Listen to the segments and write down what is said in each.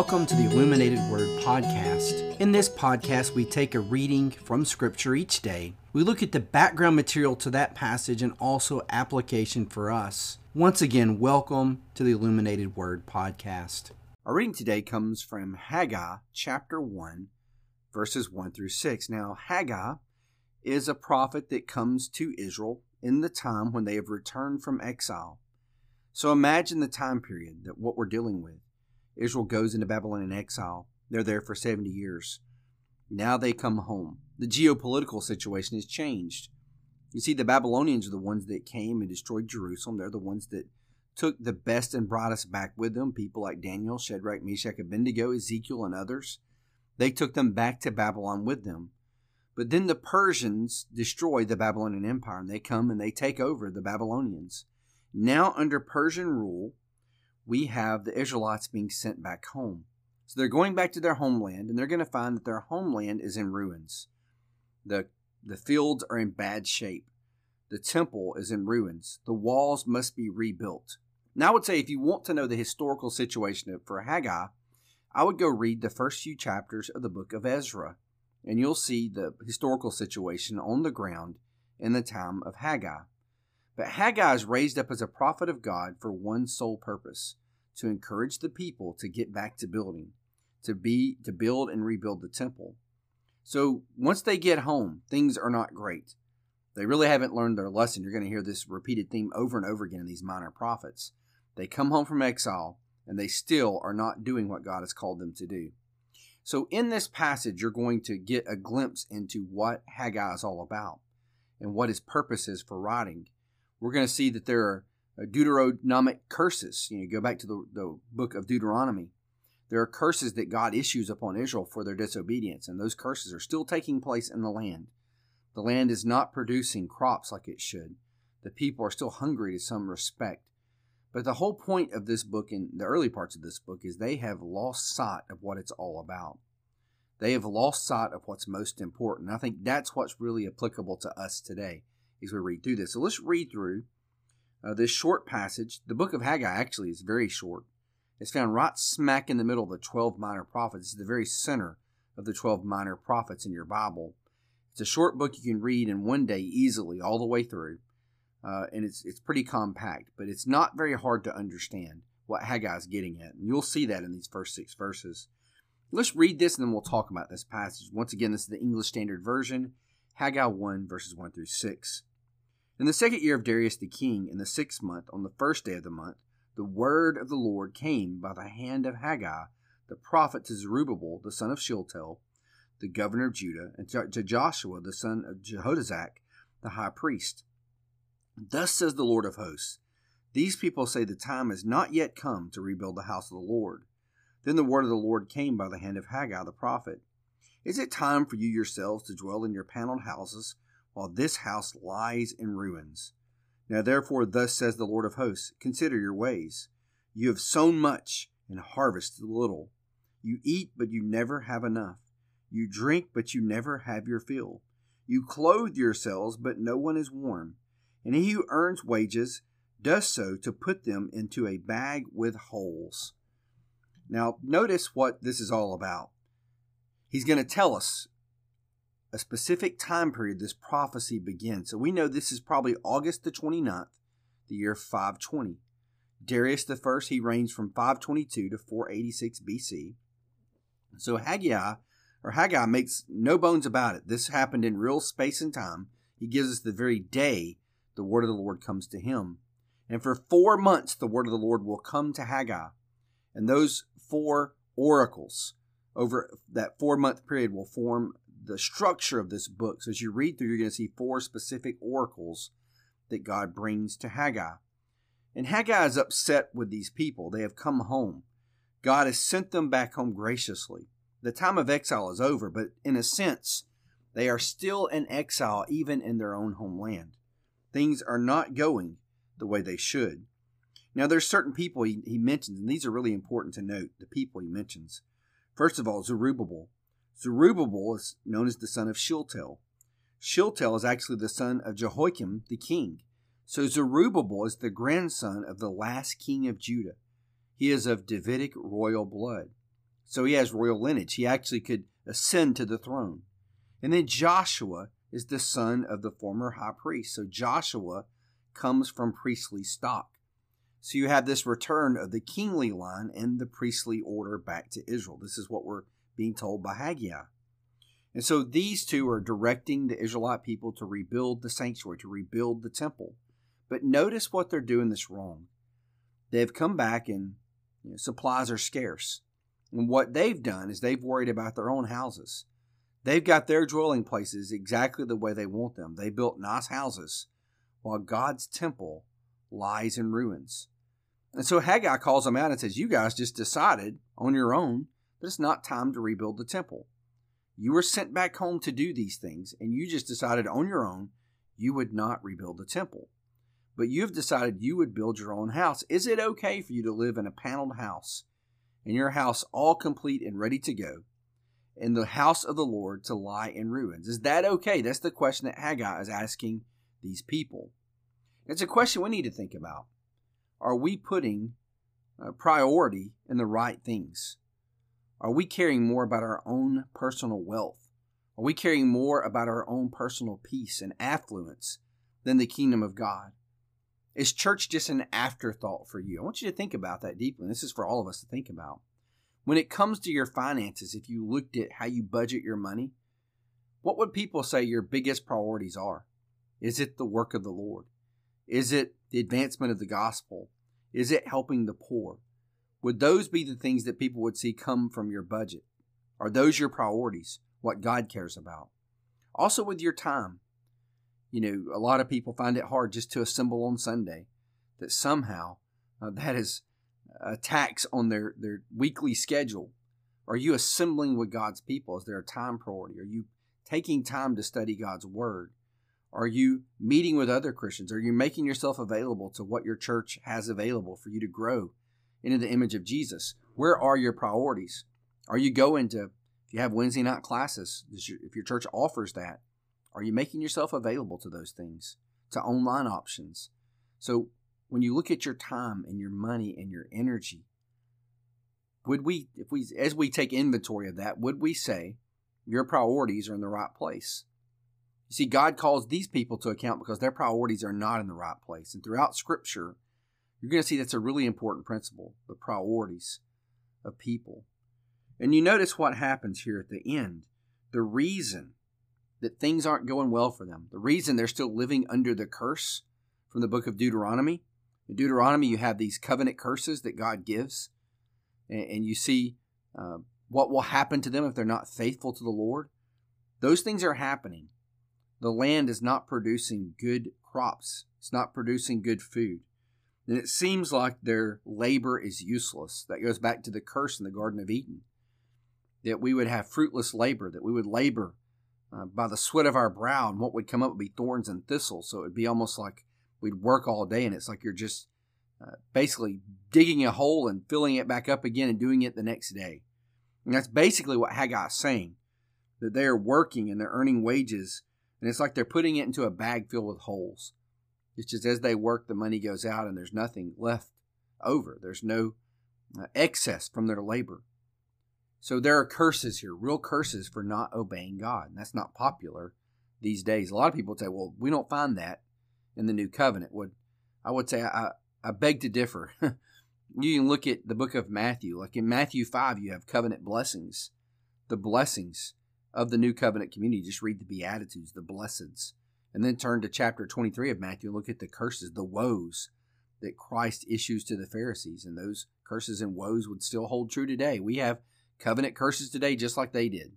Welcome to the Illuminated Word Podcast. In this podcast, we take a reading from Scripture each day. We look at the background material to that passage and also application for us. Once again, welcome to the Illuminated Word Podcast. Our reading today comes from Haggai chapter 1, verses 1 through 6. Now, Haggai is a prophet that comes to Israel in the time when they have returned from exile. So imagine the time period that what we're dealing with. Israel goes into Babylonian exile. They're there for 70 years. Now they come home. The geopolitical situation has changed. You see, the Babylonians are the ones that came and destroyed Jerusalem. They're the ones that took the best and brightest back with them, people like Daniel, Shadrach, Meshach, Abednego, Ezekiel, and others. They took them back to Babylon with them. But then the Persians destroy the Babylonian Empire and they come and they take over the Babylonians. Now, under Persian rule, we have the Israelites being sent back home. So they're going back to their homeland, and they're going to find that their homeland is in ruins. The, the fields are in bad shape. The temple is in ruins. The walls must be rebuilt. Now, I would say if you want to know the historical situation for Haggai, I would go read the first few chapters of the book of Ezra, and you'll see the historical situation on the ground in the time of Haggai. But Haggai is raised up as a prophet of God for one sole purpose to encourage the people to get back to building, to be to build and rebuild the temple. So once they get home, things are not great. They really haven't learned their lesson. You're going to hear this repeated theme over and over again in these minor prophets. They come home from exile and they still are not doing what God has called them to do. So in this passage, you're going to get a glimpse into what Haggai is all about and what his purpose is for writing. We're going to see that there are uh, Deuteronomic curses. You know, go back to the, the book of Deuteronomy. There are curses that God issues upon Israel for their disobedience, and those curses are still taking place in the land. The land is not producing crops like it should. The people are still hungry to some respect. But the whole point of this book, in the early parts of this book, is they have lost sight of what it's all about. They have lost sight of what's most important. I think that's what's really applicable to us today as we read through this. So let's read through uh, this short passage, the book of Haggai actually is very short. It's found right smack in the middle of the 12 minor prophets. It's the very center of the 12 minor prophets in your Bible. It's a short book you can read in one day easily, all the way through. Uh, and it's, it's pretty compact, but it's not very hard to understand what Haggai is getting at. And you'll see that in these first six verses. Let's read this and then we'll talk about this passage. Once again, this is the English Standard Version, Haggai 1, verses 1 through 6. In the second year of Darius the king, in the sixth month, on the first day of the month, the word of the Lord came by the hand of Haggai, the prophet, to Zerubbabel, the son of Shealtiel, the governor of Judah, and to Joshua, the son of Jehozadak, the high priest. Thus says the Lord of hosts These people say the time has not yet come to rebuild the house of the Lord. Then the word of the Lord came by the hand of Haggai the prophet. Is it time for you yourselves to dwell in your paneled houses? While this house lies in ruins. Now therefore, thus says the Lord of hosts Consider your ways. You have sown much and harvested little. You eat, but you never have enough. You drink, but you never have your fill. You clothe yourselves, but no one is warm. And he who earns wages does so to put them into a bag with holes. Now, notice what this is all about. He's going to tell us a specific time period this prophecy begins. So we know this is probably August the 29th, the year 520. Darius the first, he reigns from 522 to 486 BC. So Haggai, or Haggai makes no bones about it. This happened in real space and time. He gives us the very day the word of the Lord comes to him. And for four months, the word of the Lord will come to Haggai. And those four oracles over that four month period will form the structure of this book. So as you read through, you're going to see four specific oracles that God brings to Haggai. And Haggai is upset with these people. They have come home. God has sent them back home graciously. The time of exile is over, but in a sense, they are still in exile even in their own homeland. Things are not going the way they should. Now, there's certain people he, he mentions, and these are really important to note the people he mentions. First of all, Zerubbabel. Zerubbabel is known as the son of Shealtiel. Shealtiel is actually the son of Jehoiakim the king. So Zerubbabel is the grandson of the last king of Judah. He is of Davidic royal blood. So he has royal lineage. He actually could ascend to the throne. And then Joshua is the son of the former high priest. So Joshua comes from priestly stock. So you have this return of the kingly line and the priestly order back to Israel. This is what we're being told by Haggai. And so these two are directing the Israelite people to rebuild the sanctuary, to rebuild the temple. But notice what they're doing this wrong. They've come back and you know, supplies are scarce. And what they've done is they've worried about their own houses. They've got their dwelling places exactly the way they want them. They built nice houses while God's temple lies in ruins. And so Haggai calls them out and says, You guys just decided on your own that it's not time to rebuild the temple. You were sent back home to do these things, and you just decided on your own you would not rebuild the temple. But you have decided you would build your own house. Is it okay for you to live in a paneled house, and your house all complete and ready to go, and the house of the Lord to lie in ruins? Is that okay? That's the question that Haggai is asking these people. It's a question we need to think about. Are we putting uh, priority in the right things? Are we caring more about our own personal wealth? Are we caring more about our own personal peace and affluence than the kingdom of God? Is church just an afterthought for you? I want you to think about that deeply. This is for all of us to think about. When it comes to your finances, if you looked at how you budget your money, what would people say your biggest priorities are? Is it the work of the Lord? Is it the advancement of the gospel? Is it helping the poor? Would those be the things that people would see come from your budget? Are those your priorities? What God cares about? Also, with your time. You know, a lot of people find it hard just to assemble on Sunday, that somehow uh, that is a tax on their, their weekly schedule. Are you assembling with God's people? Is there a time priority? Are you taking time to study God's Word? Are you meeting with other Christians? Are you making yourself available to what your church has available for you to grow into the image of Jesus? Where are your priorities? Are you going to, if you have Wednesday night classes, if your church offers that, are you making yourself available to those things, to online options? So when you look at your time and your money and your energy, would we, if we, as we take inventory of that, would we say your priorities are in the right place? You see, God calls these people to account because their priorities are not in the right place. And throughout Scripture, you're going to see that's a really important principle the priorities of people. And you notice what happens here at the end. The reason that things aren't going well for them, the reason they're still living under the curse from the book of Deuteronomy. In Deuteronomy, you have these covenant curses that God gives, and, you see uh, what will happen to them if they're not faithful to the Lord. Those things are happening the land is not producing good crops, it's not producing good food. And it seems like their labor is useless. That goes back to the curse in the Garden of Eden that we would have fruitless labor, that we would labor uh, by the sweat of our brow, and what would come up would be thorns and thistles. So it would be almost like we'd work all day, and it's like you're just uh, basically digging a hole and filling it back up again and doing it the next day. And that's basically what Haggai is saying that they are working and they're earning wages and it's like they're putting it into a bag filled with holes. It's just as they work, the money goes out and there's nothing left over. There's no uh, excess from their labor. So there are curses here, real curses for not obeying God. And that's not popular these days. A lot of people say, well, we don't find that in the new covenant. Would I would say I, I beg to differ. you can look at the book of Matthew. Like in Matthew 5, you have covenant blessings. The blessings of the new covenant community. Just read the Beatitudes, the blessings, and then turn to chapter 23 of Matthew and look at the curses, the woes that Christ issues to the Pharisees. And those curses and woes would still hold true today. We have covenant curses today just like they did.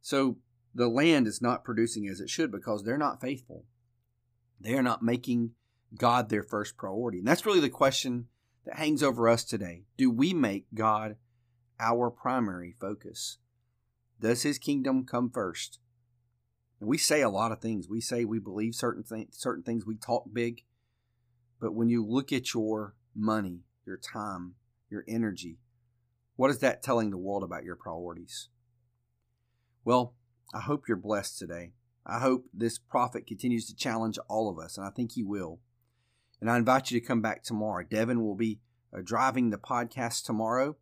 So the land is not producing as it should because they're not faithful. They are not making God their first priority. And that's really the question that hangs over us today. Do we make God our primary focus? Does his kingdom come first? We say a lot of things. We say we believe certain things, certain things. We talk big. But when you look at your money, your time, your energy, what is that telling the world about your priorities? Well, I hope you're blessed today. I hope this prophet continues to challenge all of us, and I think he will. And I invite you to come back tomorrow. Devin will be uh, driving the podcast tomorrow,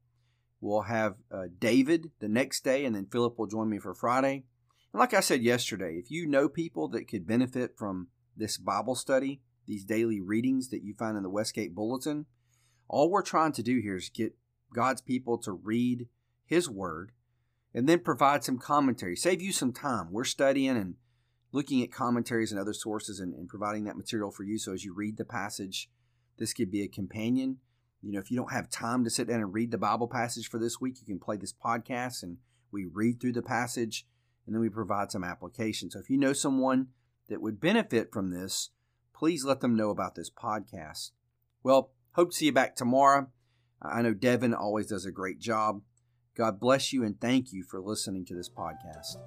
We'll have uh, David the next day, and then Philip will join me for Friday. And like I said yesterday, if you know people that could benefit from this Bible study, these daily readings that you find in the Westgate Bulletin, all we're trying to do here is get God's people to read His Word and then provide some commentary. Save you some time. We're studying and looking at commentaries and other sources and, and providing that material for you. So as you read the passage, this could be a companion. You know, if you don't have time to sit down and read the Bible passage for this week, you can play this podcast and we read through the passage and then we provide some application. So if you know someone that would benefit from this, please let them know about this podcast. Well, hope to see you back tomorrow. I know Devin always does a great job. God bless you and thank you for listening to this podcast.